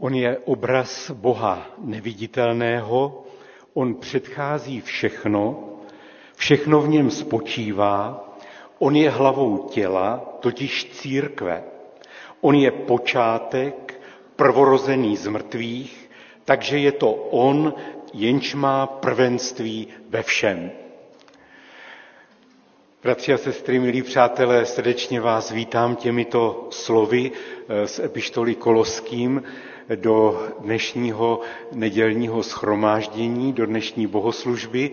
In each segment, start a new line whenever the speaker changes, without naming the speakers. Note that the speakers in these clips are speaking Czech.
On je obraz Boha neviditelného, on předchází všechno, všechno v něm spočívá, on je hlavou těla, totiž církve. On je počátek, prvorozený z mrtvých, takže je to on, jenž má prvenství ve všem. Bratři a sestry, milí přátelé, srdečně vás vítám těmito slovy eh, z epištoly Koloským do dnešního nedělního schromáždění, do dnešní bohoslužby.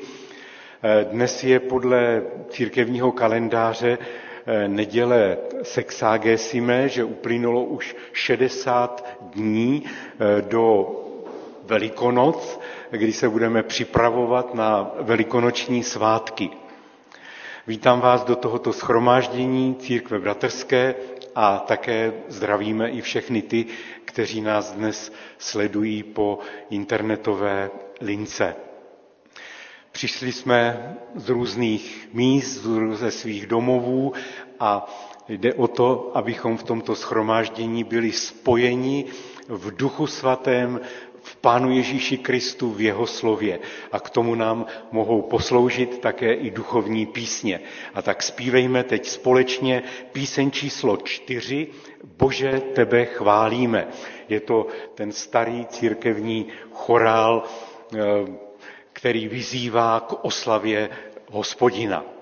Eh, dnes je podle církevního kalendáře eh, neděle sexagesime, že uplynulo už 60 dní do Velikonoc, kdy se budeme připravovat na velikonoční svátky. Vítám vás do tohoto schromáždění církve bratrské a také zdravíme i všechny ty, kteří nás dnes sledují po internetové lince. Přišli jsme z různých míst, ze svých domovů a jde o to, abychom v tomto schromáždění byli spojeni v duchu svatém, Pánu Ježíši Kristu, v jeho slově. A k tomu nám mohou posloužit také i duchovní písně. A tak zpívejme teď společně píseň číslo čtyři, Bože, tebe chválíme. Je to ten starý církevní chorál, eh, který vyzývá k oslavě hospodina.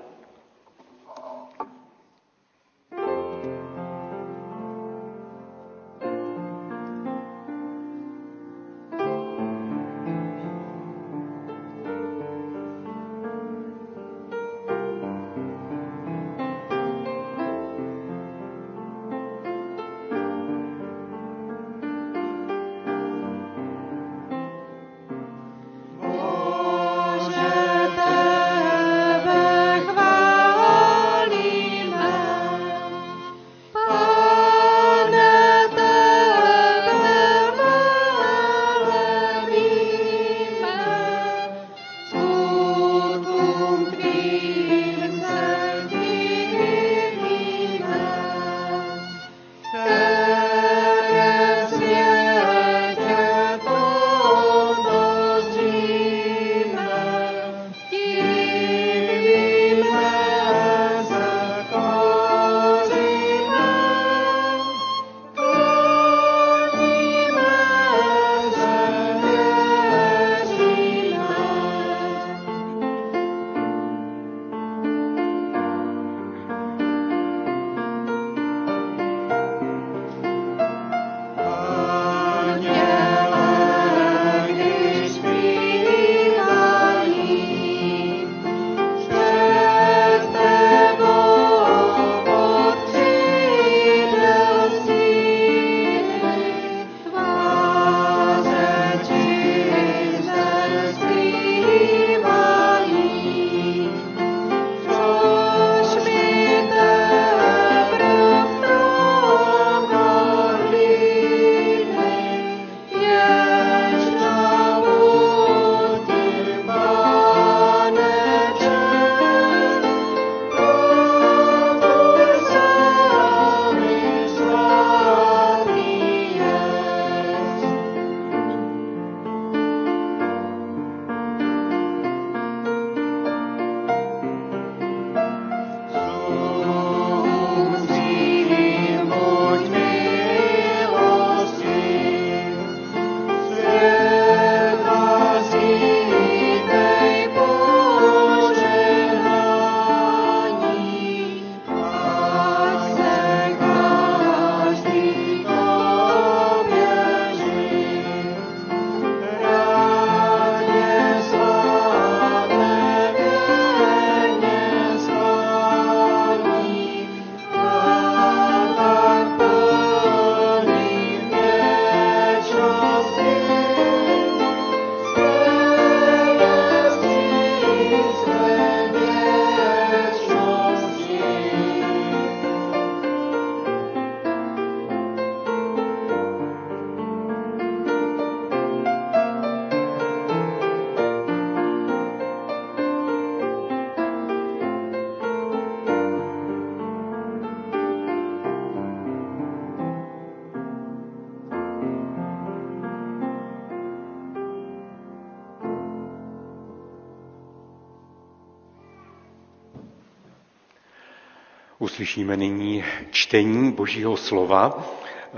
Uslyšíme nyní čtení Božího slova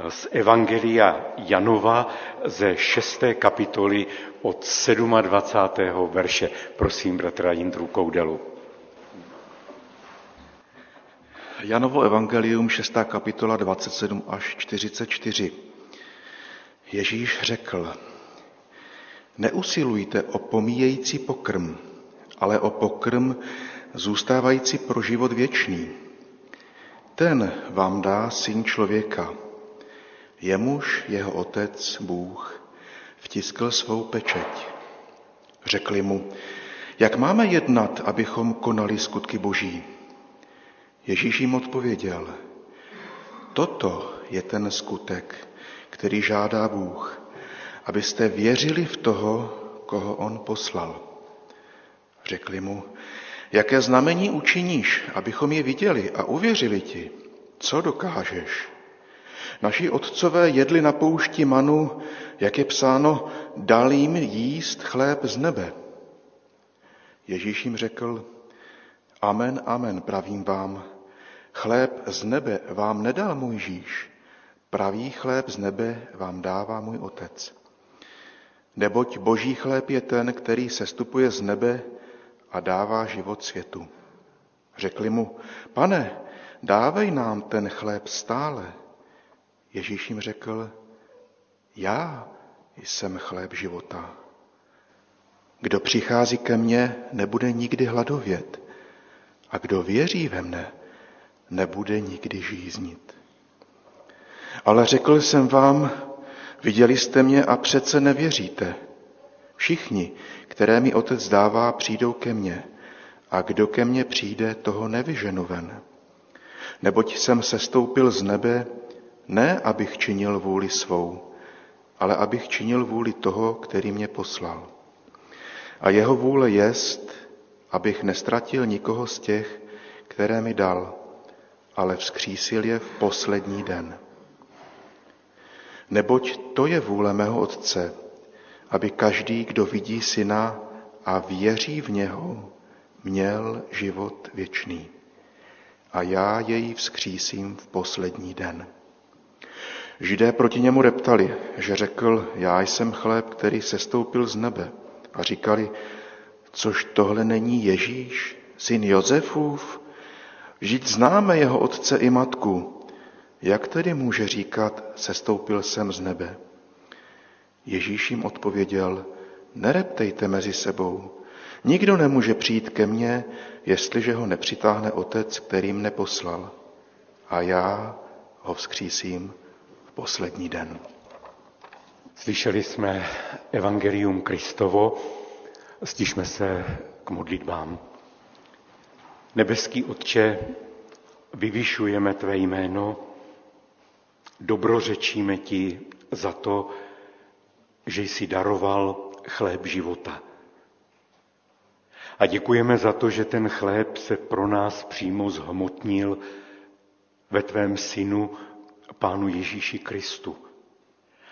z Evangelia Janova ze šesté kapitoly od 27. verše. Prosím, bratra Jindru Koudelu.
Janovo Evangelium, 6. kapitola 27 až 44. Ježíš řekl, neusilujte o pomíjející pokrm, ale o pokrm zůstávající pro život věčný. Ten vám dá syn člověka, jemuž jeho otec Bůh vtiskl svou pečeť. Řekli mu, jak máme jednat, abychom konali skutky boží? Ježíš jim odpověděl, toto je ten skutek, který žádá Bůh, abyste věřili v toho, koho on poslal. Řekli mu, jaké znamení učiníš, abychom je viděli a uvěřili ti? Co dokážeš? Naši otcové jedli na poušti manu, jak je psáno, dal jim jíst chléb z nebe. Ježíš jim řekl, amen, amen, pravím vám, chléb z nebe vám nedal můj Žíž, pravý chléb z nebe vám dává můj otec. Neboť boží chléb je ten, který sestupuje z nebe a dává život světu. Řekli mu, pane, dávej nám ten chléb stále. Ježíš jim řekl, já jsem chléb života. Kdo přichází ke mně, nebude nikdy hladovět a kdo věří ve mne, nebude nikdy žíznit. Ale řekl jsem vám, viděli jste mě a přece nevěříte. Všichni, které mi otec dává, přijdou ke mně a kdo ke mně přijde, toho nevyženu ven. Neboť jsem sestoupil z nebe, ne abych činil vůli svou, ale abych činil vůli toho, který mě poslal. A jeho vůle jest, abych nestratil nikoho z těch, které mi dal, ale vzkřísil je v poslední den. Neboť to je vůle mého Otce, aby každý, kdo vidí syna a věří v něho, měl život věčný. A já jej vzkřísím v poslední den. Židé proti němu reptali, že řekl, já jsem chléb, který sestoupil z nebe. A říkali, což tohle není Ježíš, syn Josefův? Vždyť známe jeho otce i matku. Jak tedy může říkat, sestoupil jsem z nebe? Ježíš jim odpověděl, nereptejte mezi sebou. Nikdo nemůže přijít ke mně, jestliže ho nepřitáhne otec, kterým neposlal. A já ho vzkřísím v poslední den.
Slyšeli jsme Evangelium Kristovo, stižme se k modlitbám. Nebeský Otče, vyvyšujeme Tvé jméno, dobrořečíme Ti za to, že jsi daroval chléb života. A děkujeme za to, že ten chléb se pro nás přímo zhmotnil ve tvém synu, pánu Ježíši Kristu.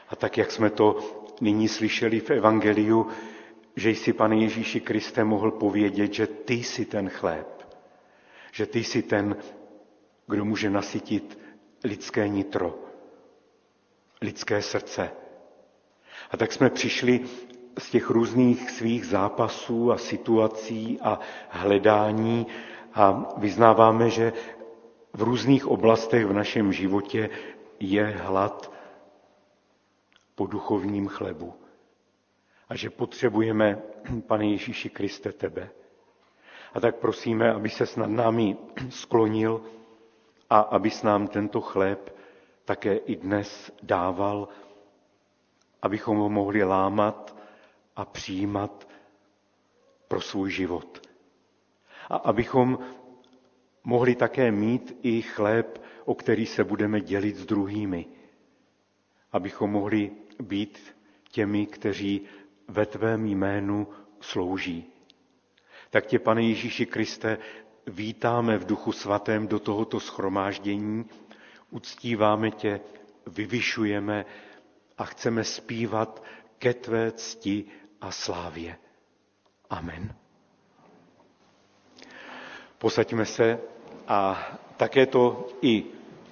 A tak, jak jsme to nyní slyšeli v Evangeliu, že jsi, pane Ježíši Kriste, mohl povědět, že ty jsi ten chléb, že ty jsi ten, kdo může nasytit lidské nitro, lidské srdce. A tak jsme přišli z těch různých svých zápasů a situací a hledání a vyznáváme, že v různých oblastech v našem životě je hlad po duchovním chlebu. A že potřebujeme, pane Ježíši Kriste, tebe. A tak prosíme, aby se nad námi sklonil a abys nám tento chléb také i dnes dával, abychom ho mohli lámat a přijímat pro svůj život. A abychom mohli také mít i chléb, o který se budeme dělit s druhými. Abychom mohli být těmi, kteří ve tvém jménu slouží. Tak tě, pane Ježíši Kriste, vítáme v Duchu Svatém do tohoto schromáždění, uctíváme tě, vyvyšujeme a chceme zpívat ke tvé cti a slávě. Amen. Posaďme se a také to i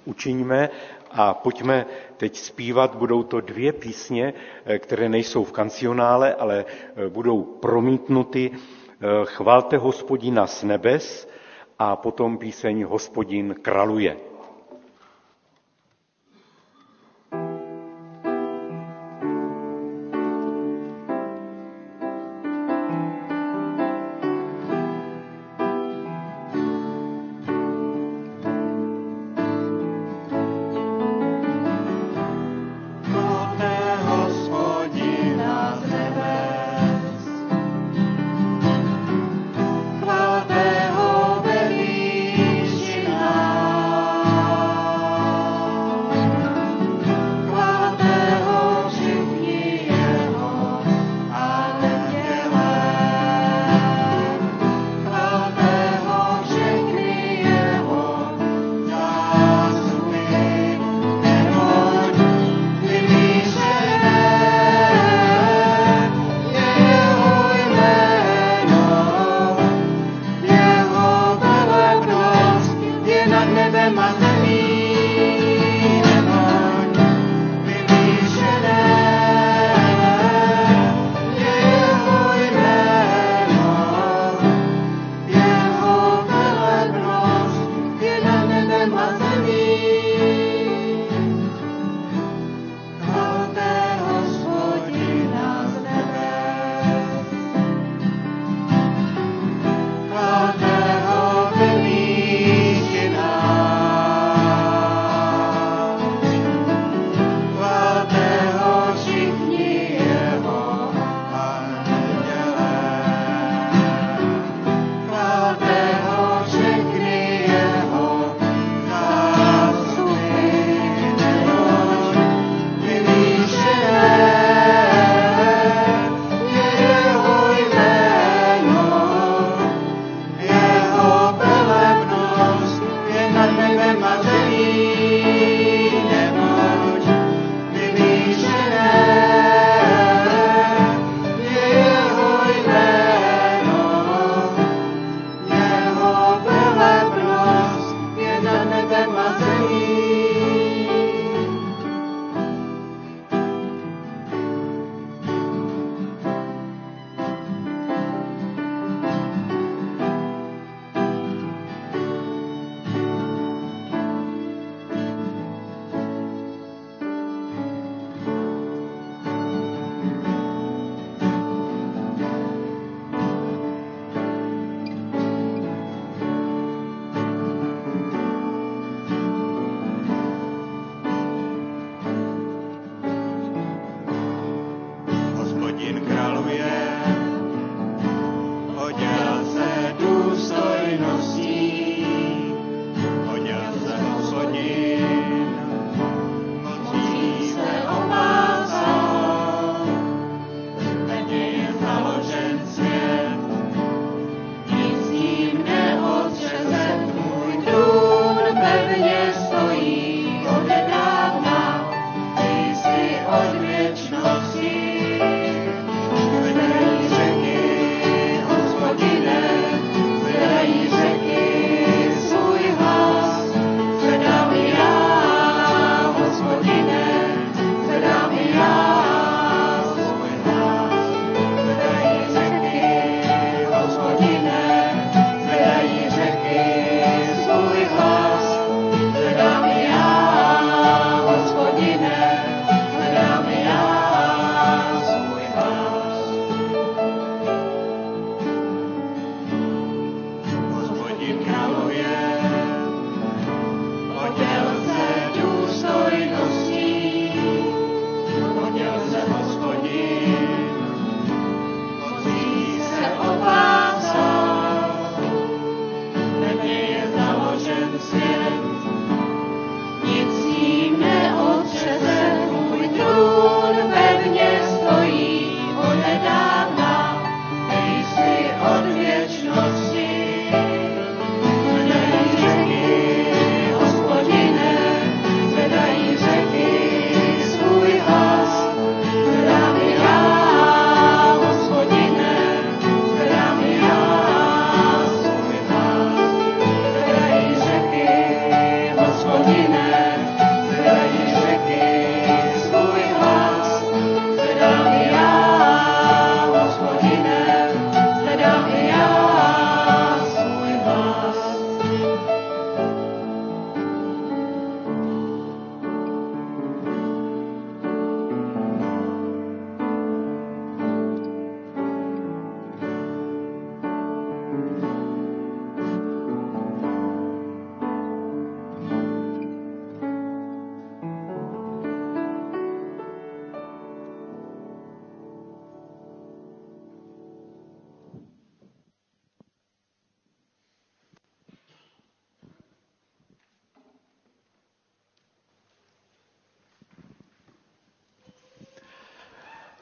učiníme a pojďme teď zpívat. Budou to dvě písně, eh, které nejsou v kancionále, ale eh, budou promítnuty. Eh, Chválte hospodina z nebes a potom píseň Hospodin kraluje.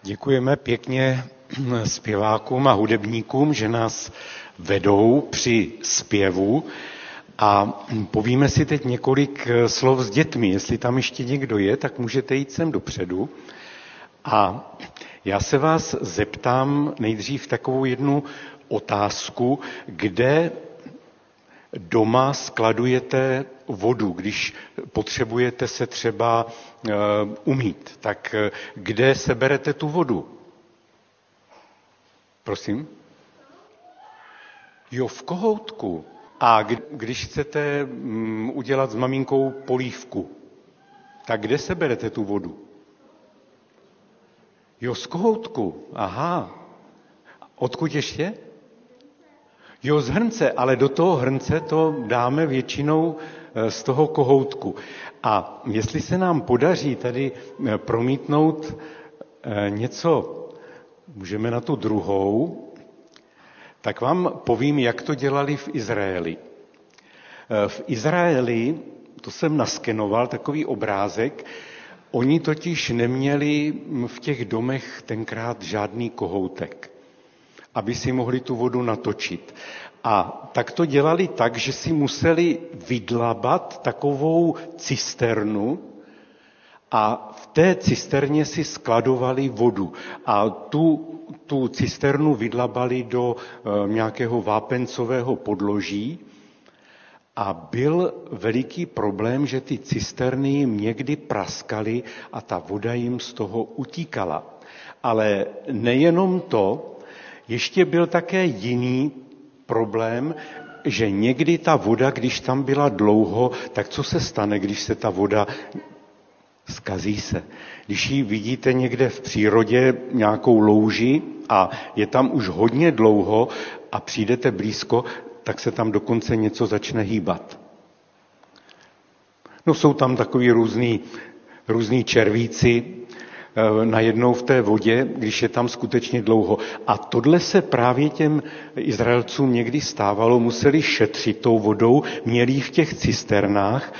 Děkujeme pěkně zpěvákům a hudebníkům, že nás vedou při zpěvu. A povíme si teď několik slov s dětmi. Jestli tam ještě někdo je, tak můžete jít sem dopředu. A já se vás zeptám nejdřív takovou jednu otázku, kde doma skladujete vodu, když potřebujete se třeba uh, umít, tak uh, kde seberete tu vodu? Prosím? Jo, v kohoutku. A když chcete um, udělat s maminkou polívku, tak kde seberete tu vodu? Jo, z kohoutku. Aha. Odkud ještě? Jo, z hrnce, ale do toho hrnce to dáme většinou eh, z toho kohoutku. A jestli se nám podaří tady eh, promítnout eh, něco, můžeme na tu druhou, tak vám povím, jak to dělali v Izraeli. V Izraeli, to jsem naskenoval, takový obrázek, oni totiž neměli v těch domech tenkrát žádný kohoutek aby si mohli tu vodu natočit. A tak to dělali tak, že si museli vydlabat takovou cisternu a v té cisterně si skladovali vodu. A tu, tu cisternu vydlabali do e, nějakého vápencového podloží. A byl veliký problém, že ty cisterny jim někdy praskaly a ta voda jim z toho utíkala. Ale nejenom to, ještě byl také jiný problém, že někdy ta voda, když tam byla dlouho, tak co se stane, když se ta voda skazí se. Když ji vidíte někde v přírodě nějakou louži a je tam už hodně dlouho a přijdete blízko, tak se tam dokonce něco začne hýbat. No jsou tam takový různý, různý červíci, najednou v té vodě, když je tam skutečně dlouho. A tohle se právě těm Izraelcům někdy stávalo, museli šetřit tou vodou, měli v těch cisternách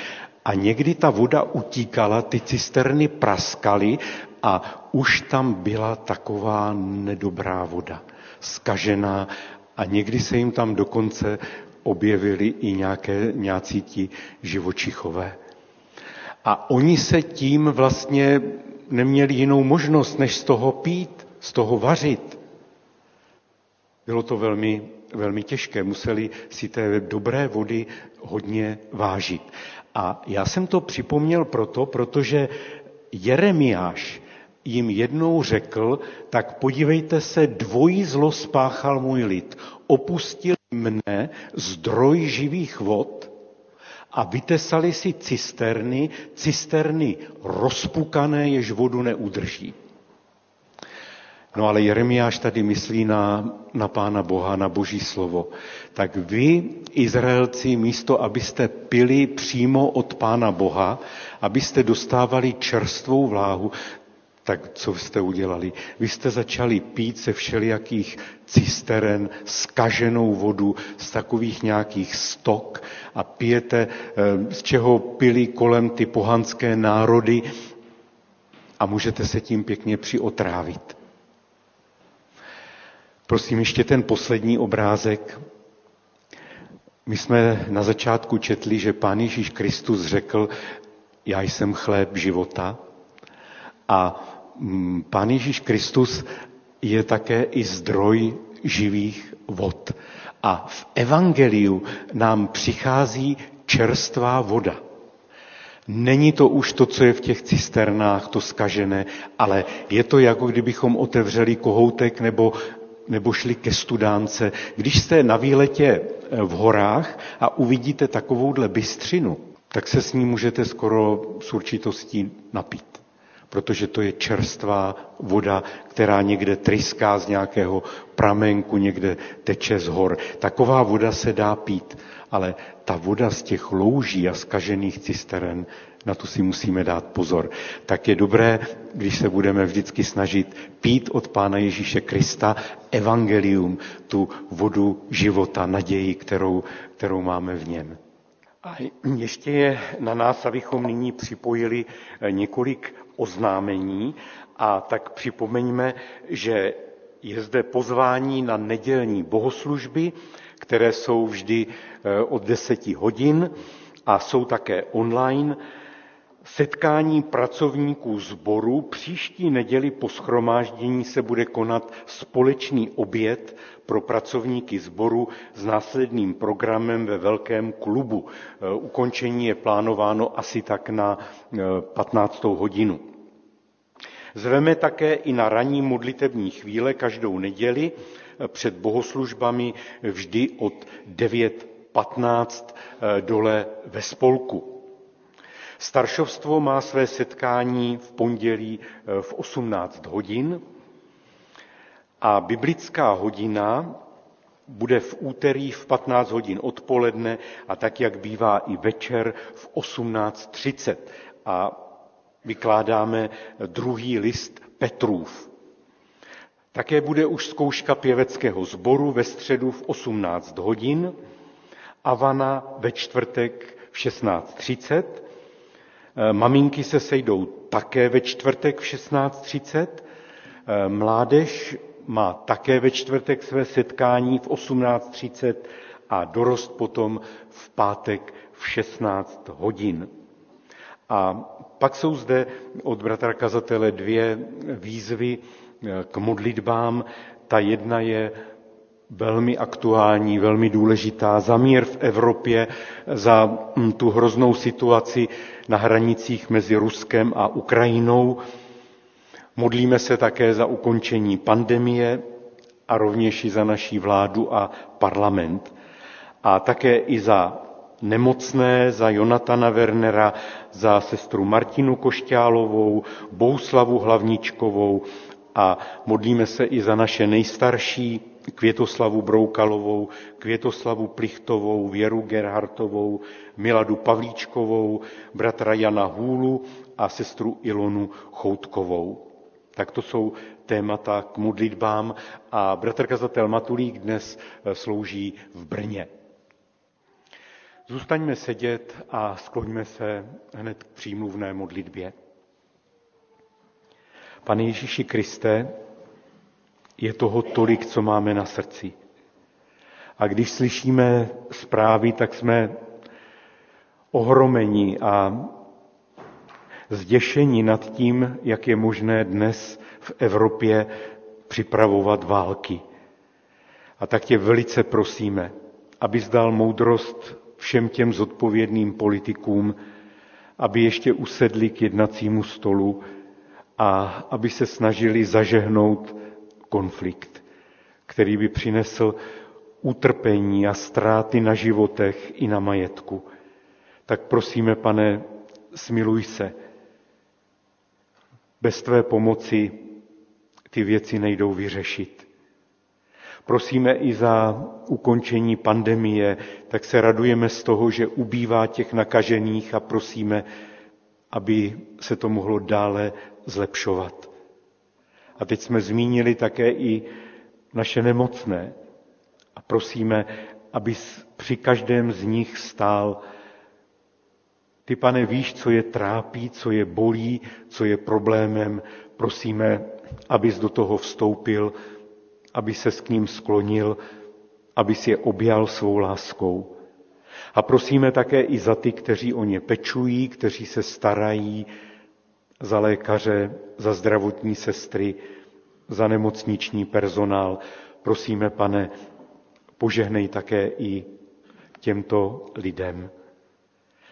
a někdy ta voda utíkala, ty cisterny praskaly a už tam byla taková nedobrá voda, skažená a někdy se jim tam dokonce objevili i nějaké, nějací ti živočichové. A oni se tím vlastně neměli jinou možnost, než z toho pít, z toho vařit. Bylo to velmi, velmi těžké, museli si té dobré vody hodně vážit. A já jsem to připomněl proto, protože Jeremiáš jim jednou řekl, tak podívejte se, dvojí zlo spáchal můj lid. Opustil mne zdroj živých vod a vytesali si cisterny, cisterny rozpukané, jež vodu neudrží. No ale Jeremiáš tady myslí na, na Pána Boha, na Boží slovo. Tak vy, Izraelci, místo, abyste pili přímo od Pána Boha, abyste dostávali čerstvou vláhu, tak co jste udělali? Vy jste začali pít se všelijakých cisteren, skaženou vodu z takových nějakých stok a pijete, eh, z čeho pili kolem ty pohanské národy a můžete se tím pěkně přiotrávit. Prosím ještě ten poslední obrázek. My jsme na začátku četli, že Pán Ježíš Kristus řekl, já jsem chléb života. A Pán Ježíš Kristus je také i zdroj živých vod. A v Evangeliu nám přichází čerstvá voda. Není to už to, co je v těch cisternách, to skažené, ale je to jako kdybychom otevřeli kohoutek nebo, nebo šli ke studánce. Když jste na výletě eh, v horách a uvidíte takovouhle bystřinu, tak se s ní můžete skoro s určitostí napít protože to je čerstvá voda, která někde tryská z nějakého pramenku, někde teče z hor. Taková voda se dá pít, ale ta voda z těch louží a skažených cisteren, na to si musíme dát pozor. Tak je dobré, když se budeme vždycky snažit pít od Pána Ježíše Krista evangelium, tu vodu života, naději, kterou, kterou máme v něm. A ještě je na nás, abychom nyní připojili několik oznámení A tak připomeňme, že je zde pozvání na nedělní bohoslužby, které jsou vždy eh, od 10 hodin a jsou také online. Setkání pracovníků sboru příští neděli po schromáždění se bude konat společný oběd pro pracovníky sboru s následným programem ve velkém klubu. Eh, ukončení je plánováno asi tak na 15. Eh, hodinu. Zveme také i na ranní modlitební chvíle každou neděli eh, před bohoslužbami vždy od 9.15 dole ve spolku. Staršovstvo má své setkání v pondělí v 18 hodin a biblická hodina bude v úterý v 15 hodin odpoledne a tak, jak bývá i večer v 18.30. A vykládáme druhý list Petrův. Také bude už zkouška pěveckého sboru ve středu v 18 hodin, Avana ve čtvrtek v 16.30, maminky se sejdou také ve čtvrtek v 16.30, mládež má také ve čtvrtek své setkání v 18.30 a dorost potom v pátek v 16 hodin. A pak jsou zde od bratra kazatele dvě výzvy eh, k modlitbám. Ta jedna je velmi aktuální, velmi důležitá za mír v Evropě, za hm, tu hroznou situaci na hranicích mezi Ruskem a Ukrajinou, Modlíme se také za ukončení pandemie a rovněž i za naší vládu a parlament. A také i za nemocné, za Jonatana Wernera, za sestru Martinu Košťálovou, Bouslavu Hlavničkovou a modlíme se i za naše nejstarší, Květoslavu Broukalovou, Květoslavu Plichtovou, Věru Gerhartovou, Miladu Pavlíčkovou, bratra Jana Hůlu a sestru Ilonu Choutkovou. Tak to jsou témata k modlitbám a bratr kazatel Matulík dnes eh, slouží v Brně. Zůstaňme sedět a skloňme se hned k přímluvné modlitbě. Pane Ježíši Kriste, je toho tolik, co máme na srdci. A když slyšíme zprávy, tak jsme ohromeni a zděšení nad tím, jak je možné dnes v Evropě připravovat války. A tak tě velice prosíme, aby dal moudrost všem těm zodpovědným politikům, aby ještě usedli k jednacímu stolu a aby se snažili zažehnout konflikt, který by přinesl utrpení a ztráty na životech i na majetku. Tak prosíme, pane, smiluj se, bez tvé pomoci ty věci nejdou vyřešit. Prosíme i za ukončení pandemie, tak se radujeme z toho, že ubývá těch nakažených a prosíme, aby se to mohlo dále zlepšovat. A teď jsme zmínili také i naše nemocné a prosíme, aby při každém z nich stál ty, pane, víš, co je trápí, co je bolí, co je problémem. Prosíme, abys do toho vstoupil, aby se s k ním sklonil, abys je objal svou láskou. A prosíme také i za ty, kteří o ně pečují, kteří se starají, za lékaře, za zdravotní sestry, za nemocniční personál. Prosíme, pane, požehnej také i těmto lidem.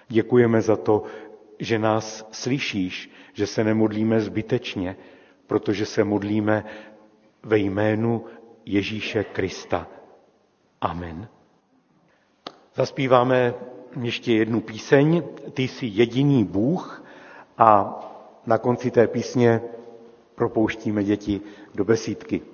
Děkujeme za to, že nás slyšíš, že se nemodlíme zbytečně, protože se modlíme ve jménu Ježíše Krista. Amen. Zaspíváme ještě jednu píseň, Ty jsi jediný Bůh a na konci té písně propouštíme děti do besídky.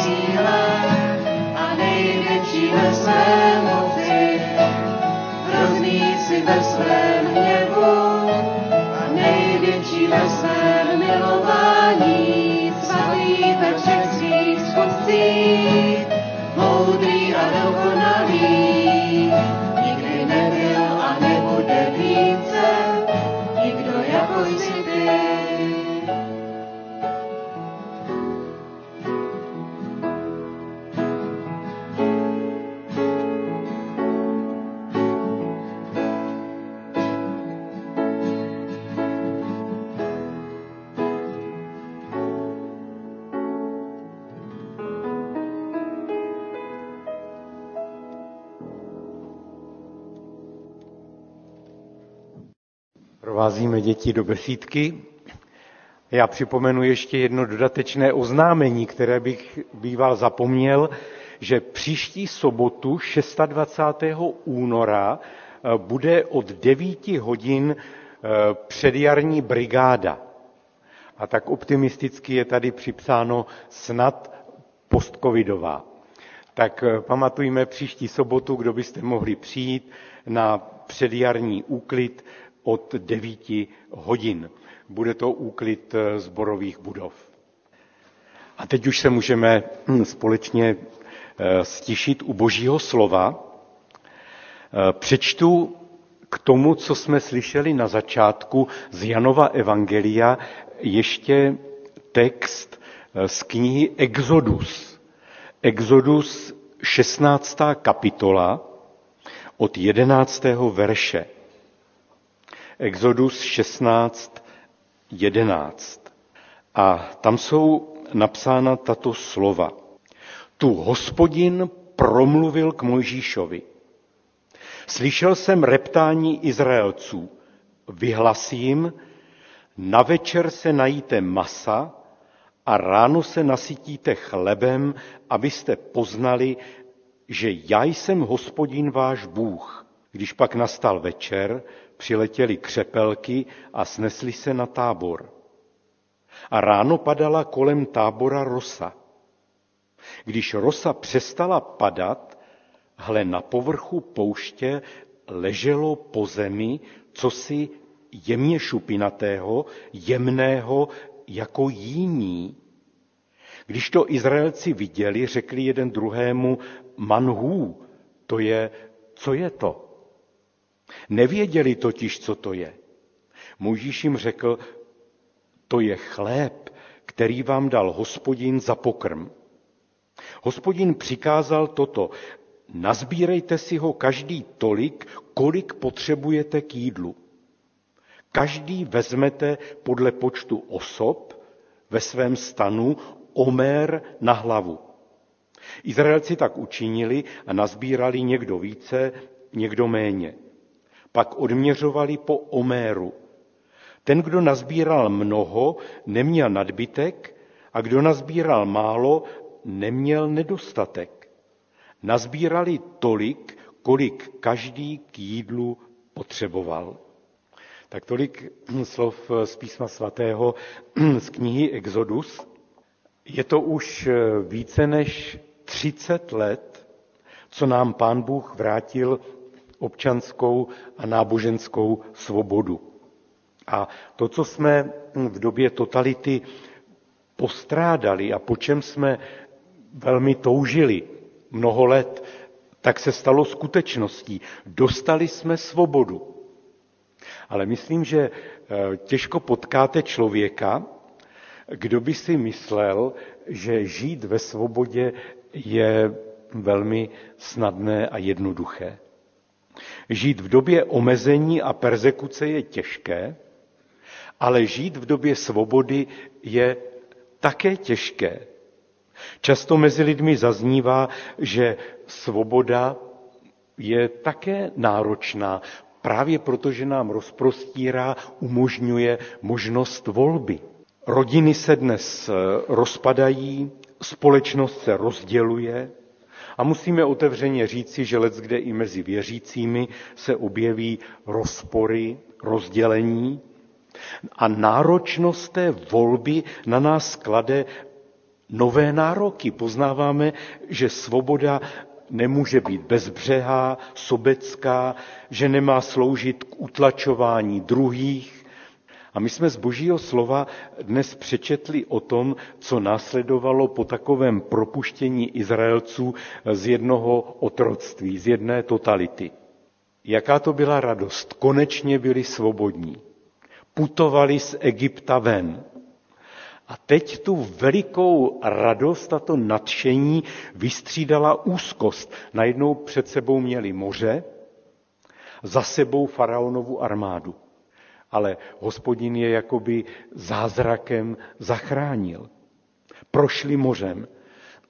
největší ve své moci. Hněvu a největší ve svém milování. Slaví ve všech svých a dokonalý. Nikdy nebyl a nebude více, nikdo jako jsi
Provázíme děti do besídky. Já připomenu ještě jedno dodatečné oznámení, které bych býval zapomněl, že příští sobotu 26. února bude od 9 hodin eh, předjarní brigáda. A tak optimisticky je tady připsáno snad postcovidová. Tak eh, pamatujme příští sobotu, kdo byste mohli přijít na předjarní úklid od 9 hodin. Bude to úklid zborových budov. A teď už se můžeme hm, společně stišit u božího slova. Přečtu k tomu, co jsme slyšeli na začátku z Janova Evangelia, ještě text z knihy Exodus. Exodus 16. kapitola od 11. verše. Exodus 16, 11. A tam jsou napsána tato slova. Tu hospodin promluvil k Mojžíšovi. Slyšel jsem reptání Izraelců. Vyhlasím, na večer se najíte masa a ráno se nasytíte chlebem, abyste poznali, že já jsem hospodin váš Bůh. Když pak nastal večer, přiletěly křepelky a snesly se na tábor. A ráno padala kolem tábora rosa. Když rosa přestala padat, hle na povrchu pouště leželo po zemi cosi jemně šupinatého, jemného jako jíní. Když to Izraelci viděli, řekli jeden druhému, manhů, to je, co je to? Nevěděli totiž, co to je. Mojžíš jim řekl, to je chléb, který vám dal hospodin za pokrm. Hospodin přikázal toto, nazbírejte si ho každý tolik, kolik potřebujete k jídlu. Každý vezmete podle počtu osob ve svém stanu omér na hlavu. Izraelci tak učinili a nazbírali někdo více, někdo méně. Pak odměřovali po oméru. Ten, kdo nazbíral mnoho, neměl nadbytek a kdo nazbíral málo, neměl nedostatek. Nazbírali tolik, kolik každý k jídlu potřeboval. Tak tolik slov z písma svatého z knihy Exodus. Je to už více než 30 let, co nám pán Bůh vrátil občanskou a náboženskou svobodu. A to, co jsme v době totality postrádali a po čem jsme velmi toužili mnoho let, tak se stalo skutečností. Dostali jsme svobodu. Ale myslím, že eh, těžko potkáte člověka, kdo by si myslel, že žít ve svobodě je velmi snadné a jednoduché. Žít v době omezení a persekuce je těžké, ale žít v době svobody je také těžké. Často mezi lidmi zaznívá, že svoboda je také náročná, právě proto, že nám rozprostírá, umožňuje možnost volby. Rodiny se dnes eh, rozpadají, společnost se rozděluje a musíme otevřeně říci, že let kde i mezi věřícími se objeví rozpory, rozdělení a náročnost té volby na nás klade nové nároky. Poznáváme, že svoboda nemůže být bezbřehá, sobecká, že nemá sloužit k utlačování druhých. A my jsme z Božího slova dnes přečetli o tom, co následovalo po takovém propuštění Izraelců z jednoho otroctví, z jedné totality. Jaká to byla radost. Konečně byli svobodní. Putovali z Egypta ven. A teď tu velikou radost a to nadšení vystřídala úzkost. Najednou před sebou měli moře, za sebou faraonovu armádu. Ale hospodin je jakoby zázrakem zachránil. Prošli mořem.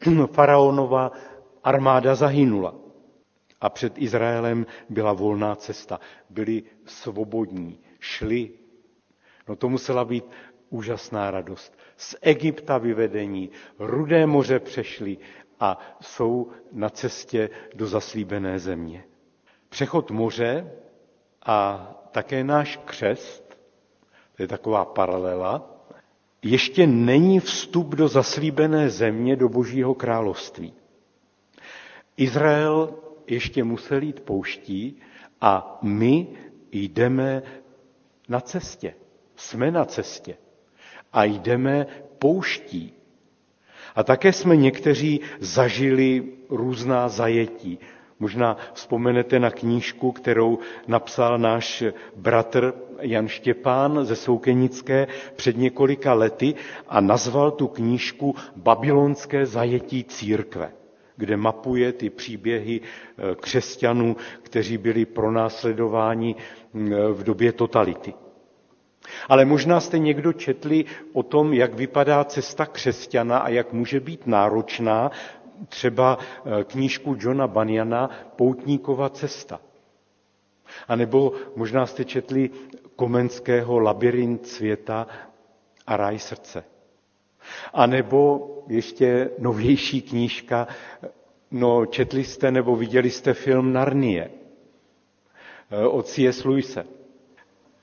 Faraonova armáda zahynula. A před Izraelem byla volná cesta. Byli svobodní, šli. No to musela být úžasná radost. Z Egypta vyvedení, rudé moře přešli a jsou na cestě do zaslíbené země. Přechod moře a také náš křest, to je taková paralela, ještě není vstup do zaslíbené země, do Božího království. Izrael ještě musel jít pouští a my jdeme na cestě. Jsme na cestě a jdeme pouští. A také jsme někteří zažili různá zajetí. Možná vzpomenete na knížku, kterou napsal náš bratr Jan Štěpán ze Soukenické před několika lety a nazval tu knížku Babylonské zajetí církve, kde mapuje ty příběhy eh, křesťanů, kteří byli pronásledováni mm, v době totality. Ale možná jste někdo četli o tom, jak vypadá cesta křesťana a jak může být náročná, třeba eh, knížku Johna Banyana Poutníkova cesta. A nebo možná jste četli Komenského Labirint světa a ráj srdce. A nebo ještě novější knížka, no četli jste nebo viděli jste film Narnie eh, od C.S. Lewise.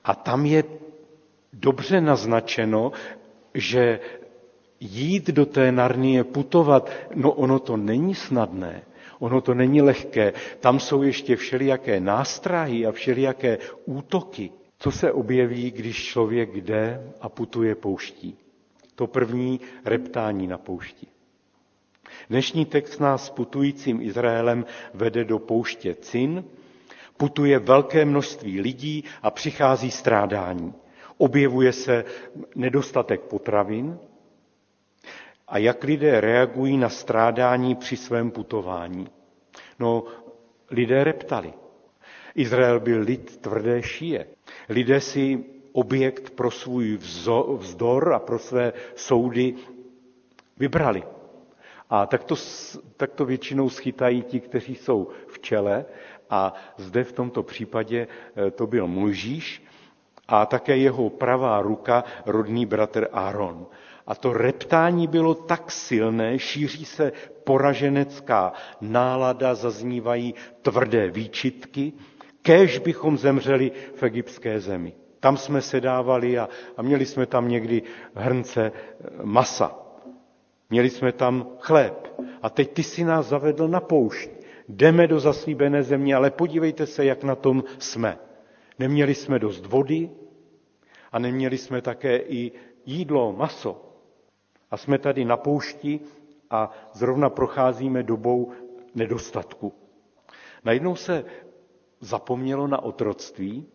A tam je dobře naznačeno, že jít do té Narnie, putovat, no ono to není snadné, ono to není lehké. Tam jsou ještě všelijaké nástrahy a všelijaké útoky. Co se objeví, když člověk jde a putuje pouští? To první reptání na poušti. Dnešní text nás putujícím Izraelem vede do pouště Cin, putuje velké množství lidí a přichází strádání. Objevuje se nedostatek potravin a jak lidé reagují na strádání při svém putování. No, lidé reptali. Izrael byl lid tvrdé šíje. Lidé si objekt pro svůj vzdor a pro své soudy vybrali. A tak to, tak to většinou schytají ti, kteří jsou v čele. A zde v tomto případě eh, to byl Mojžíš, a také jeho pravá ruka, rodný bratr Aaron. A to reptání bylo tak silné, šíří se poraženecká nálada, zaznívají tvrdé výčitky, kéž bychom zemřeli v egyptské zemi. Tam jsme se dávali a, a měli jsme tam někdy hrnce masa. Měli jsme tam chléb. A teď ty si nás zavedl na poušť. Jdeme do zaslíbené země, ale podívejte se, jak na tom jsme. Neměli jsme dost vody a neměli jsme také i jídlo, maso. A jsme tady na poušti a zrovna procházíme dobou nedostatku. Najednou se zapomnělo na otroctví,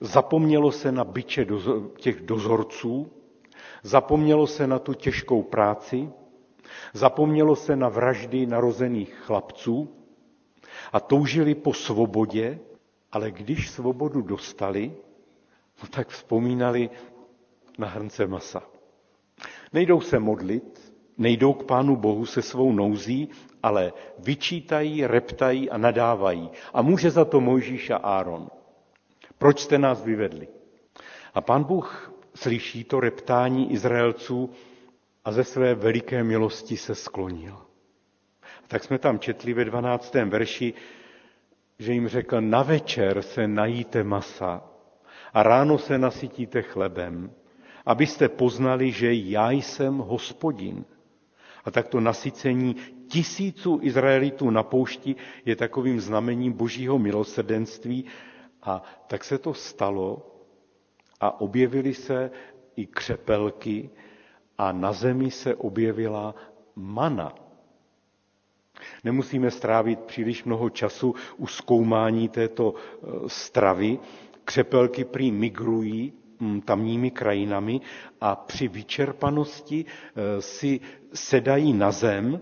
zapomnělo se na byče těch dozorců, zapomnělo se na tu těžkou práci, zapomnělo se na vraždy narozených chlapců a toužili po svobodě, ale když svobodu dostali, no tak vzpomínali na hrnce masa. Nejdou se modlit, nejdou k Pánu Bohu se svou nouzí, ale vyčítají, reptají a nadávají. A může za to Mojžíš a Áron. Proč jste nás vyvedli? A pán Bůh slyší to reptání Izraelců a ze své veliké milosti se sklonil. A tak jsme tam četli ve 12. verši, že jim řekl, na večer se najíte masa a ráno se nasytíte chlebem, abyste poznali, že já jsem hospodin. A takto nasycení tisíců Izraelitů na poušti je takovým znamením božího milosrdenství. A tak se to stalo a objevily se i křepelky a na zemi se objevila mana. Nemusíme strávit příliš mnoho času u zkoumání této e, stravy. Křepelky prý migrují tamními krajinami a při vyčerpanosti e, si sedají na zem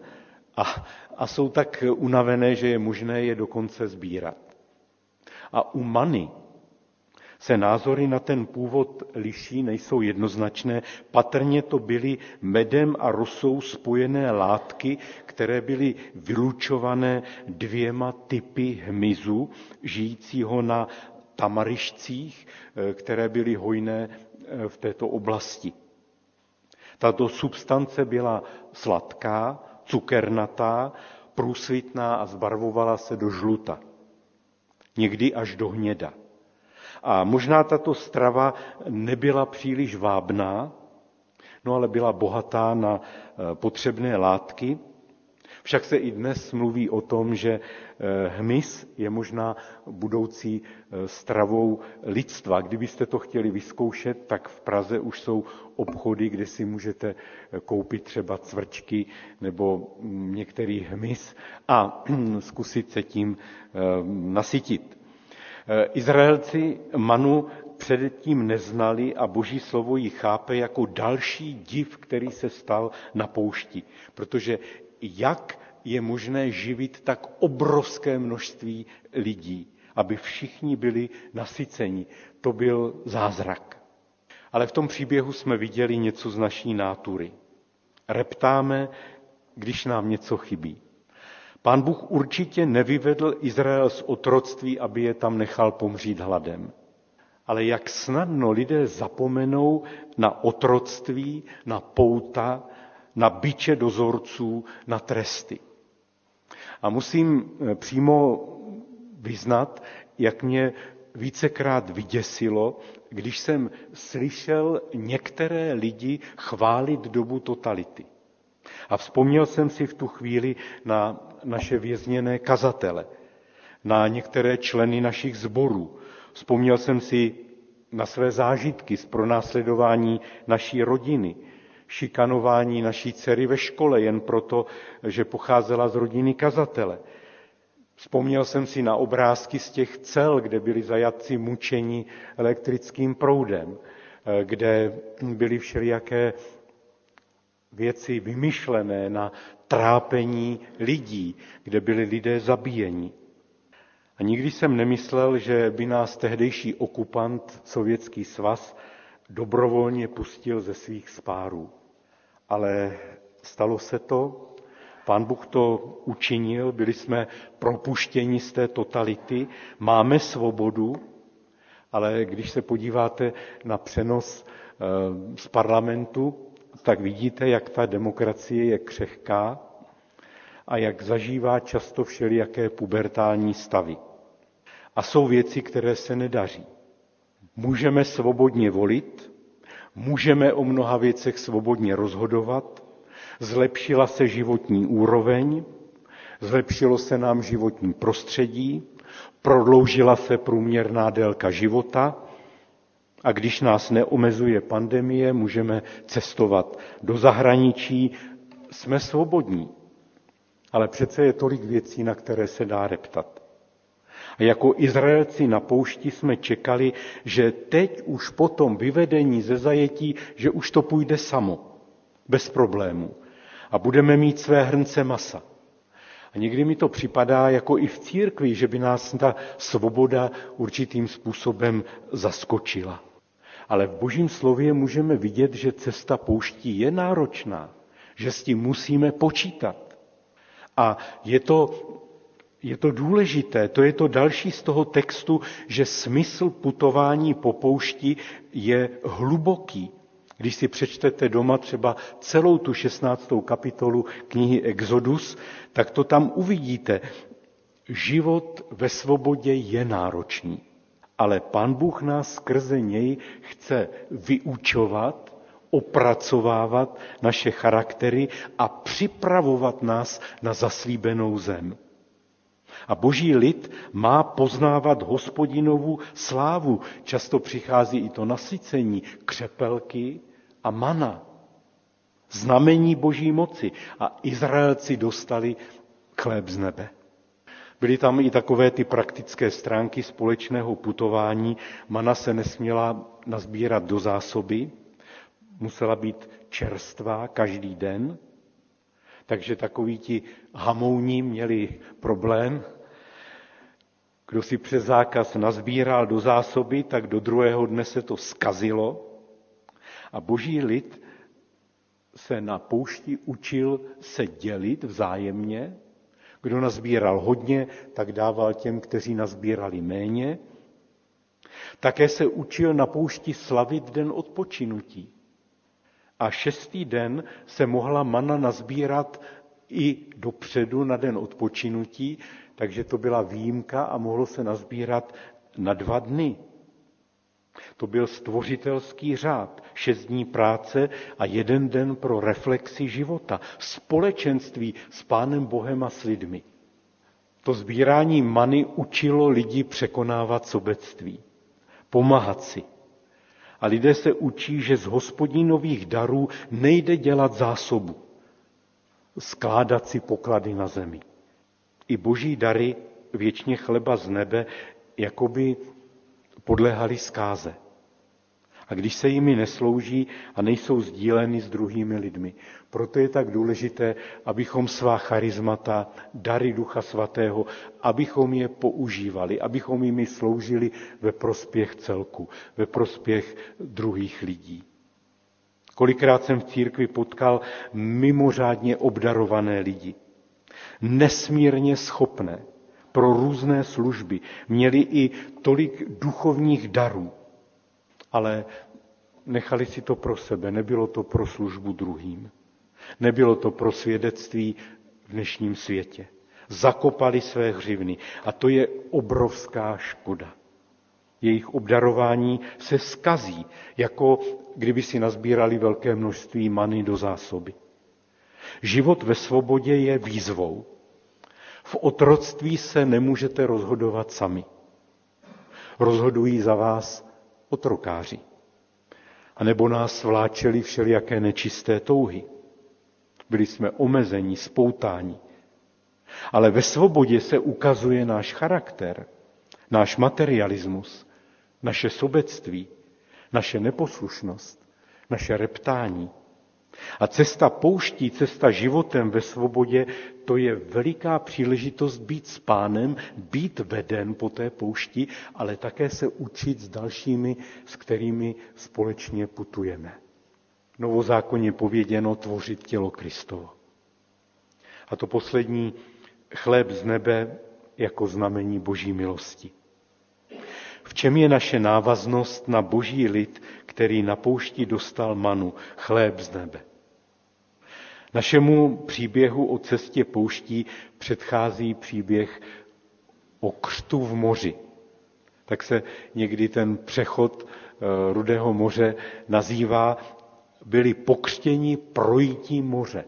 a, a jsou tak unavené, že je možné je dokonce sbírat. A u many se názory na ten původ liší, nejsou jednoznačné. Patrně to byly medem a rosou spojené látky, které byly vylučované dvěma typy hmyzu, žijícího na tamarišcích, eh, které byly hojné eh, v této oblasti. Tato substance byla sladká, cukernatá, průsvitná a zbarvovala se do žluta. Někdy až do hněda. A možná tato strava nebyla příliš vábná, no ale byla bohatá na eh, potřebné látky. Však se i dnes mluví o tom, že eh, hmyz je možná budoucí eh, stravou lidstva. Kdybyste to chtěli vyzkoušet, tak v Praze už jsou obchody, kde si můžete koupit třeba cvrčky nebo mm, některý hmyz a zkusit se tím nasytit. Eh, Izraelci manu předtím neznali a boží slovo ji chápe jako další div, který se stal na poušti. Protože jak je možné živit tak obrovské množství lidí, aby všichni byli nasyceni. To byl zázrak. Ale v tom příběhu jsme viděli něco z naší nátury. Reptáme, když nám něco chybí. Pán Bůh určitě nevyvedl Izrael z otroctví, aby je tam nechal pomřít hladem. Ale jak snadno lidé zapomenou na otroctví, na pouta, na byče dozorců, na tresty. A musím eh, přímo vyznat, jak mě vícekrát vyděsilo, když jsem slyšel některé lidi chválit dobu totality. A vzpomněl jsem si v tu chvíli na naše vězněné kazatele, na některé členy našich zborů. Vzpomněl jsem si na své zážitky z pronásledování naší rodiny, šikanování naší dcery ve škole jen proto, že pocházela z rodiny kazatele. Vzpomněl jsem si na obrázky z těch cel, kde byli zajatci mučeni elektrickým proudem, kde byly všelijaké věci vymyšlené na trápení lidí, kde byli lidé zabíjeni. A nikdy jsem nemyslel, že by nás tehdejší okupant, Sovětský svaz, dobrovolně pustil ze svých spárů. Ale stalo se to, pán Bůh to učinil, byli jsme propuštěni z té totality, máme svobodu Ale když se podíváte na přenos eh, z parlamentu, tak vidíte, jak ta demokracie je křehká a jak zažívá často všelijaké pubertální stavy. A jsou věci, které se nedaří. Můžeme svobodně volit, můžeme o mnoha věcech svobodně rozhodovat, zlepšila se životní úroveň, zlepšilo se nám životní prostředí, prodloužila se průměrná délka života a když nás neomezuje pandemie, můžeme cestovat do zahraničí, jsme svobodní. Ale přece je tolik věcí, na které se dá reptat. A jako Izraelci na poušti jsme čekali, že teď už po tom vyvedení ze zajetí, že už to půjde samo, bez problémů. A budeme mít své hrnce masa. A někdy mi to připadá jako i v církvi, že by nás ta svoboda určitým způsobem zaskočila. Ale v božím slově můžeme vidět, že cesta pouští je náročná, že s tím musíme počítat. A je to, je to důležité, to je to další z toho textu, že smysl putování po poušti je hluboký. Když si přečtete doma třeba celou tu 16. kapitolu knihy Exodus, tak to tam uvidíte. Život ve svobodě je náročný, ale Pan Bůh nás skrze něj chce vyučovat, opracovávat naše charaktery a připravovat nás na zaslíbenou zem. A boží lid má poznávat hospodinovu slávu. Často přichází i to nasycení, křepelky a mana. Znamení boží moci. A Izraelci dostali chléb z nebe. Byly tam i takové ty praktické stránky společného putování. Mana se nesměla nazbírat do zásoby, musela být čerstvá každý den, takže takoví ti hamouní měli problém. Kdo si přes zákaz nazbíral do zásoby, tak do druhého dne se to skazilo. A boží lid se na poušti učil se dělit vzájemně. Kdo nazbíral hodně, tak dával těm, kteří nazbírali méně. Také se učil na poušti slavit den odpočinutí a šestý den se mohla mana nazbírat i dopředu na den odpočinutí, takže to byla výjimka a mohlo se nazbírat na dva dny. To byl stvořitelský řád, šest dní práce a jeden den pro reflexi života, společenství s Pánem Bohem a s lidmi. To sbírání many učilo lidi překonávat sobectví, pomáhat si, a lidé se učí, že z hospodinových darů nejde dělat zásobu, skládat si poklady na zemi. I boží dary, věčně chleba z nebe, jakoby podléhaly zkáze a když se jimi neslouží a nejsou sdíleny s druhými lidmi. Proto je tak důležité, abychom svá charizmata, dary Ducha Svatého, abychom je používali, abychom jimi sloužili ve prospěch celku, ve prospěch druhých lidí. Kolikrát jsem v církvi potkal mimořádně obdarované lidi, nesmírně schopné pro různé služby, měli i tolik duchovních darů, ale nechali si to pro sebe, nebylo to pro službu druhým. Nebylo to pro svědectví v dnešním světě. Zakopali své hřivny a to je obrovská škoda. Jejich obdarování se skazí, jako kdyby si nazbírali velké množství many do zásoby. Život ve svobodě je výzvou. V otroctví se nemůžete rozhodovat sami. Rozhodují za vás otrokáři. A nebo nás vláčeli všelijaké nečisté touhy. Byli jsme omezení, spoutáni. Ale ve svobodě se ukazuje náš charakter, náš materialismus, naše sobectví, naše neposlušnost, naše reptání. A cesta pouští, cesta životem ve svobodě, to je veliká příležitost být s pánem, být veden po té poušti, ale také se učit s dalšími, s kterými společně putujeme. Novozákonně pověděno tvořit tělo Kristovo. A to poslední, chléb z nebe jako znamení boží milosti. V čem je naše návaznost na boží lid, který na poušti dostal manu, chléb z nebe? Našemu příběhu o cestě pouští předchází příběh o křtu v moři. Tak se někdy ten přechod eh, Rudého moře nazývá, byli pokřtěni projítím moře,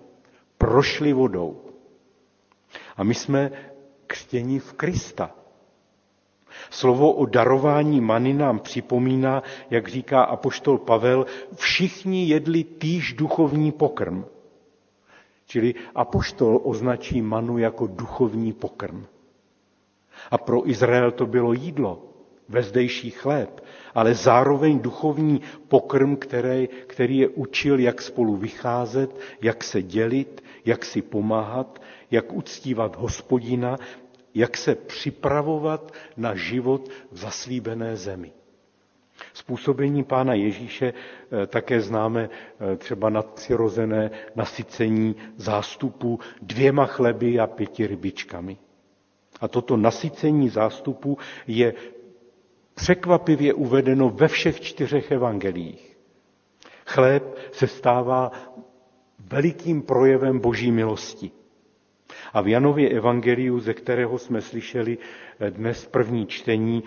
prošli vodou. A my jsme křtěni v Krista. Slovo o darování many nám připomíná, jak říká apoštol Pavel, všichni jedli týž duchovní pokrm. Čili apoštol označí manu jako duchovní pokrm. A pro Izrael to bylo jídlo, vezdejší chléb, ale zároveň duchovní pokrm, který, který je učil, jak spolu vycházet, jak se dělit, jak si pomáhat, jak uctívat hospodina, jak se připravovat na život v zaslíbené zemi. Způsobení pána Ježíše eh, také známe eh, třeba nadpřirozené nasycení zástupů dvěma chleby a pěti rybičkami. A toto nasycení zástupu je překvapivě uvedeno ve všech čtyřech evangelích. Chléb se stává velikým projevem boží milosti. A v Janově evangeliu, ze kterého jsme slyšeli dnes první čtení,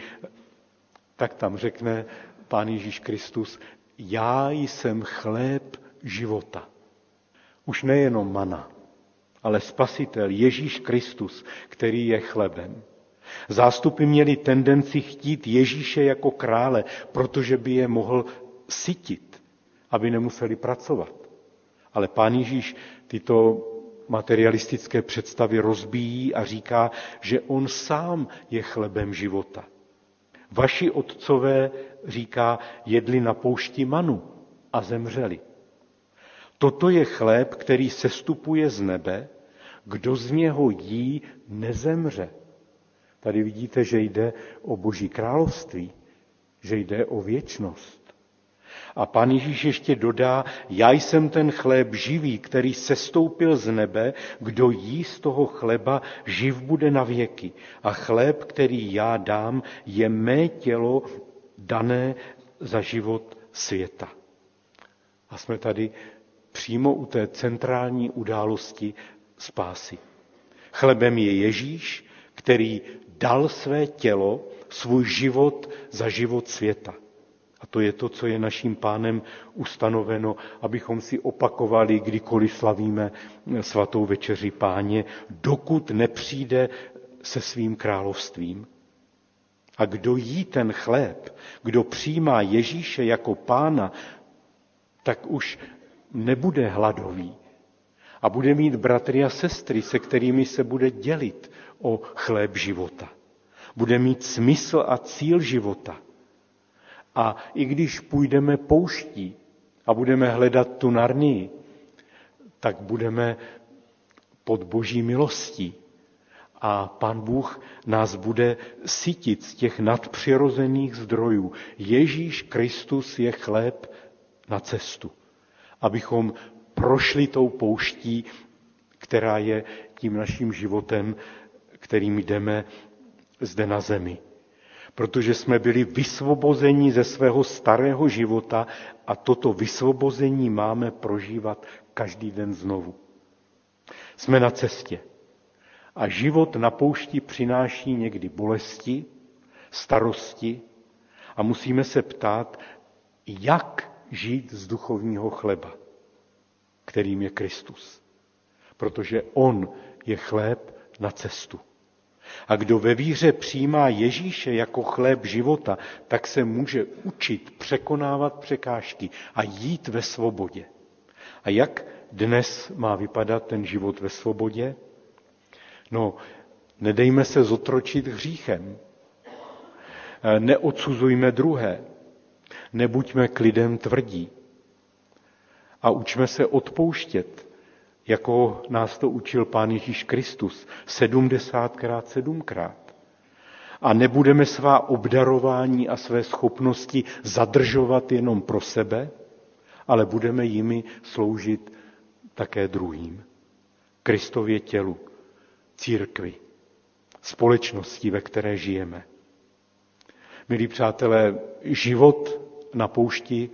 tak tam řekne Pán Ježíš Kristus, já jsem chléb života. Už nejenom mana, ale spasitel Ježíš Kristus, který je chlebem. Zástupy měli tendenci chtít Ježíše jako krále, protože by je mohl sytit, aby nemuseli pracovat. Ale pán Ježíš tyto materialistické představy rozbíjí a říká, že on sám je chlebem života. Vaši otcové, říká, jedli na poušti manu a zemřeli. Toto je chléb, který sestupuje z nebe, kdo z něho jí, nezemře. Tady vidíte, že jde o Boží království, že jde o věčnost. A pan Ježíš ještě dodá, já jsem ten chléb živý, který sestoupil z nebe, kdo jí z toho chleba, živ bude na věky. A chléb, který já dám, je mé tělo dané za život světa. A jsme tady přímo u té centrální události spásy. Chlebem je Ježíš, který dal své tělo, svůj život za život světa. A to je to, co je naším pánem ustanoveno, abychom si opakovali, kdykoliv slavíme svatou večeři páně, dokud nepřijde se svým královstvím. A kdo jí ten chléb, kdo přijímá Ježíše jako pána, tak už nebude hladový. A bude mít bratry a sestry, se kterými se bude dělit o chléb života. Bude mít smysl a cíl života. A i když půjdeme pouští a budeme hledat tu narnii, tak budeme pod boží milostí. A pan Bůh nás bude sytit z těch nadpřirozených zdrojů. Ježíš Kristus je chléb na cestu, abychom prošli tou pouští, která je tím naším životem, kterým jdeme zde na zemi protože jsme byli vysvobozeni ze svého starého života a toto vysvobození máme prožívat každý den znovu. Jsme na cestě a život na poušti přináší někdy bolesti, starosti a musíme se ptát, jak žít z duchovního chleba, kterým je Kristus. Protože On je chléb na cestu. A kdo ve víře přijímá Ježíše jako chléb života, tak se může učit překonávat překážky a jít ve svobodě. A jak dnes má vypadat ten život ve svobodě? No, nedejme se zotročit hříchem. Neodsuzujme druhé. Nebuďme k lidem tvrdí. A učme se odpouštět jako nás to učil Pán Ježíš Kristus, sedmdesátkrát sedmkrát. A nebudeme svá obdarování a své schopnosti zadržovat jenom pro sebe, ale budeme jimi sloužit také druhým. Kristově tělu, církvi, společnosti, ve které žijeme. Milí přátelé, život na poušti,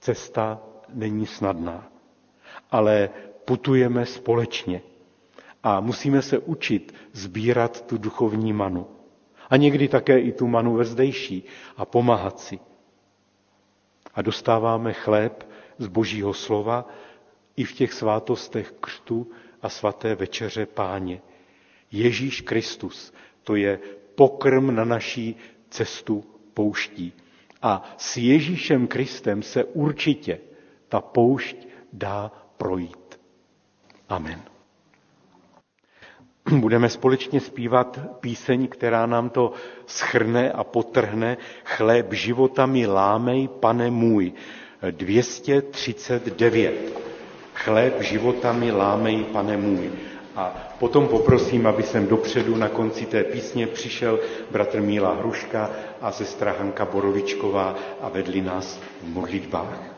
cesta není snadná, ale putujeme společně a musíme se učit sbírat tu duchovní manu. A někdy také i tu manu vezdejší a pomáhat si. A dostáváme chléb z božího slova i v těch svátostech křtu a svaté večeře páně. Ježíš Kristus, to je pokrm na naší cestu pouští. A s Ježíšem Kristem se určitě ta poušť dá projít. Amen. Budeme společně zpívat píseň, která nám to schrne a potrhne. Chléb života mi lámej, pane můj. 239. Chléb života mi lámej, pane můj. A potom poprosím, aby jsem dopředu na konci té písně přišel bratr Míla Hruška a sestra Hanka Borovičková a vedli nás v modlitbách.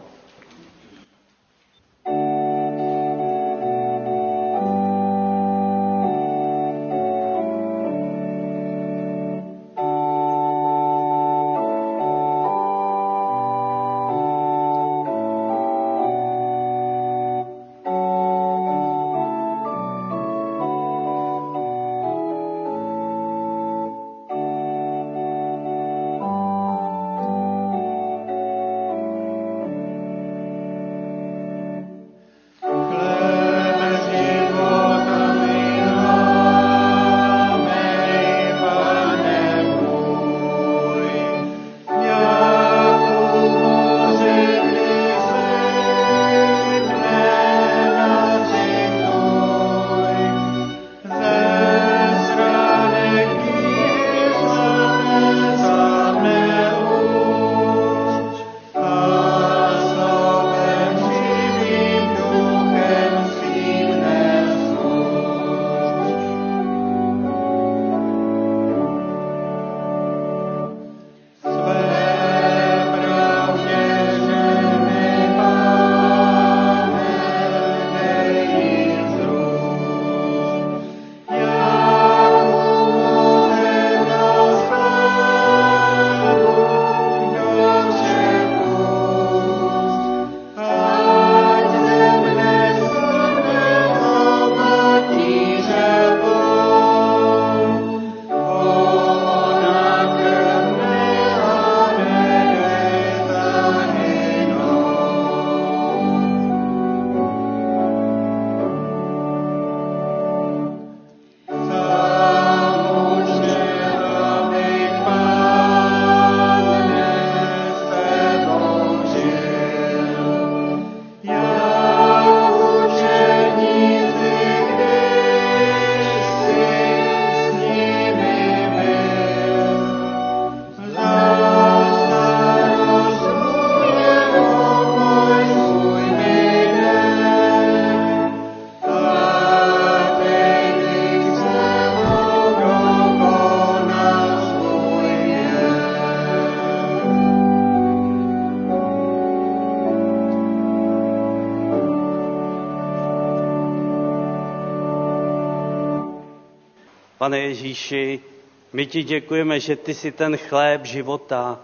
Pane Ježíši, my ti děkujeme, že ty jsi ten chléb života.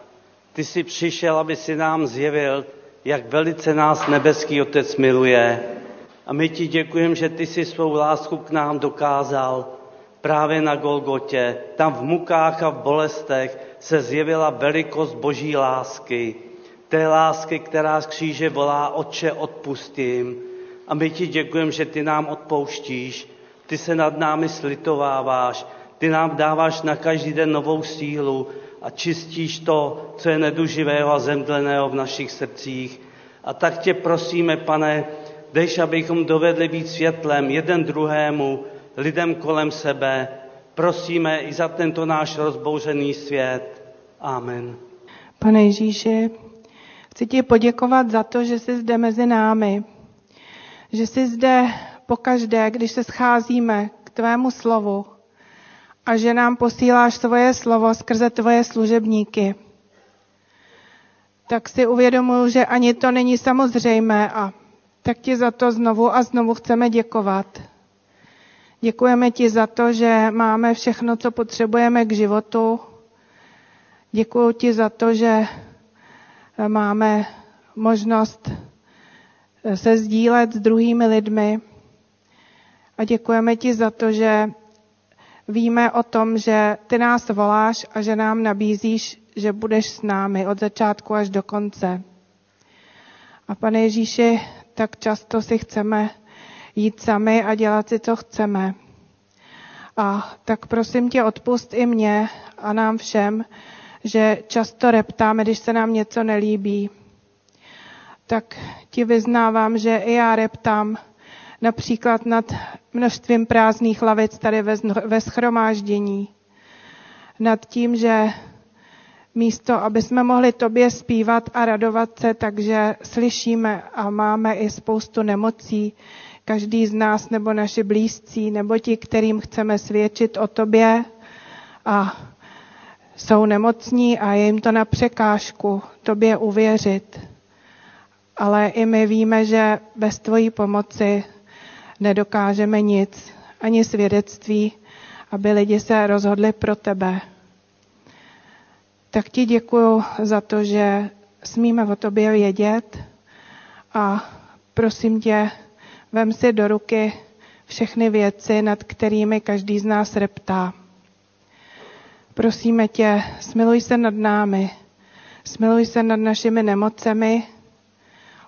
Ty jsi přišel, aby si nám zjevil, jak velice nás nebeský Otec miluje. A my ti děkujeme, že ty jsi svou lásku k nám dokázal právě na Golgotě. Tam v mukách a v bolestech se zjevila velikost boží lásky. Té lásky, která z kříže volá, Otče, odpustím. A my ti děkujeme, že ty nám odpouštíš, ty se nad námi slitováváš, ty nám dáváš na každý den novou sílu a čistíš to, co je neduživého a zemdleného v našich srdcích. A tak tě prosíme, pane, dejš, abychom dovedli být světlem jeden druhému, lidem kolem sebe. Prosíme i za tento náš rozbouřený svět. Amen.
Pane Ježíši, chci ti poděkovat za to, že jsi zde mezi námi, že jsi zde pokaždé, když se scházíme k tvému slovu a že nám posíláš svoje slovo skrze tvoje služebníky, tak si uvědomuji, že ani to není samozřejmé a tak ti za to znovu a znovu chceme děkovat. Děkujeme ti za to, že máme všechno, co potřebujeme k životu. Děkuji ti za to, že máme možnost se sdílet s druhými lidmi. A děkujeme ti za to, že víme o tom, že ty nás voláš a že nám nabízíš, že budeš s námi od začátku až do konce. A pane Ježíši, tak často si chceme jít sami a dělat si, co chceme. A tak prosím tě, odpust i mě a nám všem, že často reptáme, když se nám něco nelíbí. Tak ti vyznávám, že i já reptám například nad množstvím prázdných lavic tady ve, schromáždění. Nad tím, že místo, aby jsme mohli tobě zpívat a radovat se, takže slyšíme a máme i spoustu nemocí, každý z nás nebo naši blízcí, nebo ti, kterým chceme svědčit o tobě a jsou nemocní a je jim to na překážku tobě uvěřit. Ale i my víme, že bez tvojí pomoci nedokážeme nic, ani svědectví, aby lidi se rozhodli pro tebe. Tak ti děkuji za to, že smíme o tobě vědět a prosím tě, vem si do ruky všechny věci, nad kterými každý z nás reptá. Prosíme tě, smiluj se nad námi, smiluj se nad našimi nemocemi,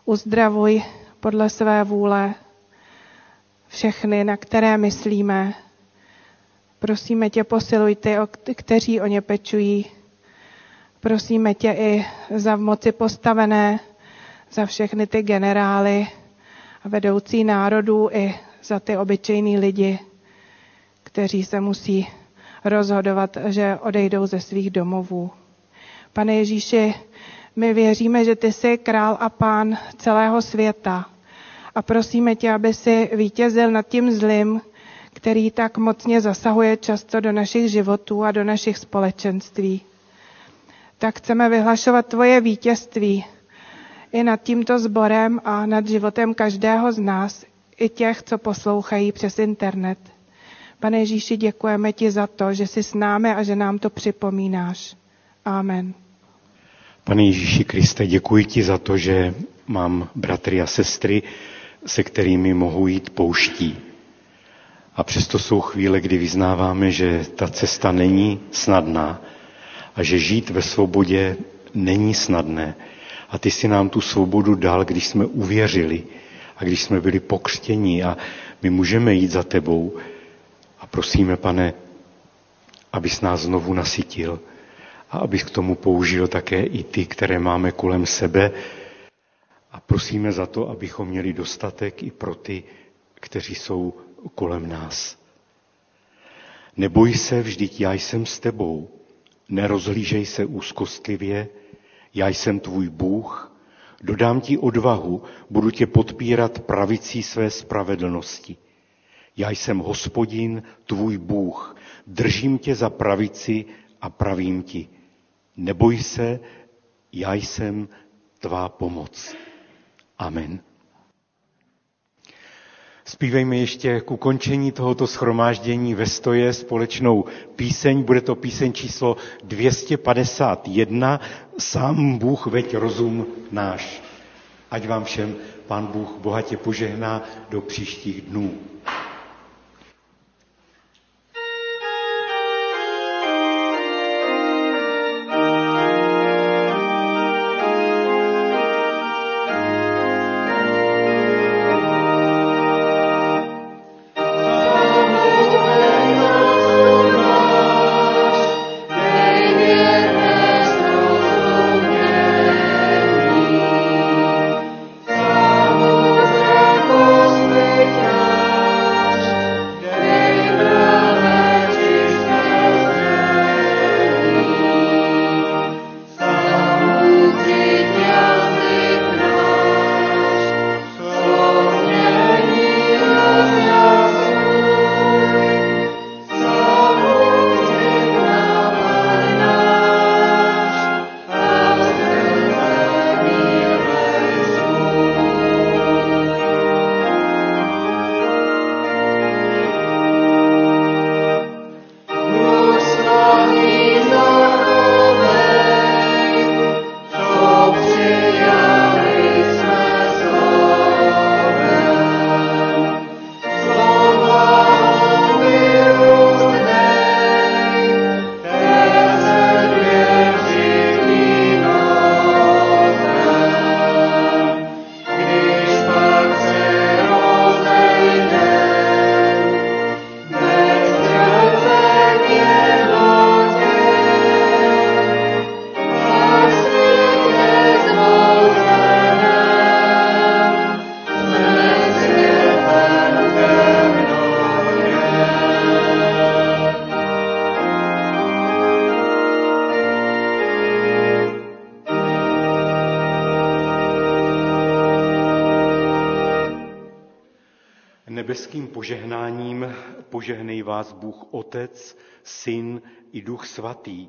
uzdravuj podle své vůle všechny, na které myslíme. Prosíme tě, posiluj ty, kteří o ně pečují. Prosíme tě i za v moci postavené, za všechny ty generály a vedoucí národů i za ty obyčejní lidi, kteří se musí rozhodovat, že odejdou ze svých domovů. Pane Ježíši, my věříme, že ty jsi král a pán celého světa a prosíme tě, aby si vítězil nad tím zlým, který tak mocně zasahuje často do našich životů a do našich společenství. Tak chceme vyhlašovat tvoje vítězství i nad tímto sborem a nad životem každého z nás, i těch, co poslouchají přes internet. Pane Ježíši, děkujeme ti za to, že jsi s námi a že nám to připomínáš. Amen.
Pane Ježíši Kriste, děkuji ti za to, že mám bratry a sestry, se kterými mohu jít pouští. A přesto jsou chvíle, kdy vyznáváme, že ta cesta není snadná a že žít ve svobodě není snadné. A ty si nám tu svobodu dal, když jsme uvěřili a když jsme byli pokřtěni a my můžeme jít za tebou. A prosíme, pane, abys nás znovu nasytil a abys k tomu použil také i ty, které máme kolem sebe, prosíme za to, abychom měli dostatek i pro ty, kteří jsou kolem nás. Neboj se, vždyť já jsem s tebou. Nerozhlížej se úzkostlivě, já jsem tvůj Bůh, dodám ti odvahu, budu tě podpírat pravicí své spravedlnosti. Já jsem hospodin, tvůj Bůh, držím tě za pravici a pravím ti. Neboj se, já jsem tvá pomoc. Amen. Zpívejme ještě k ukončení tohoto schromáždění ve stoje společnou píseň. Bude to píseň číslo 251. Sám Bůh veď rozum náš. Ať vám všem Pán Bůh bohatě požehná do příštích dnů. Otec, Syn i Duch Svatý,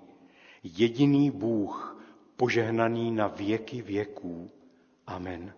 jediný Bůh, požehnaný na věky věků. Amen.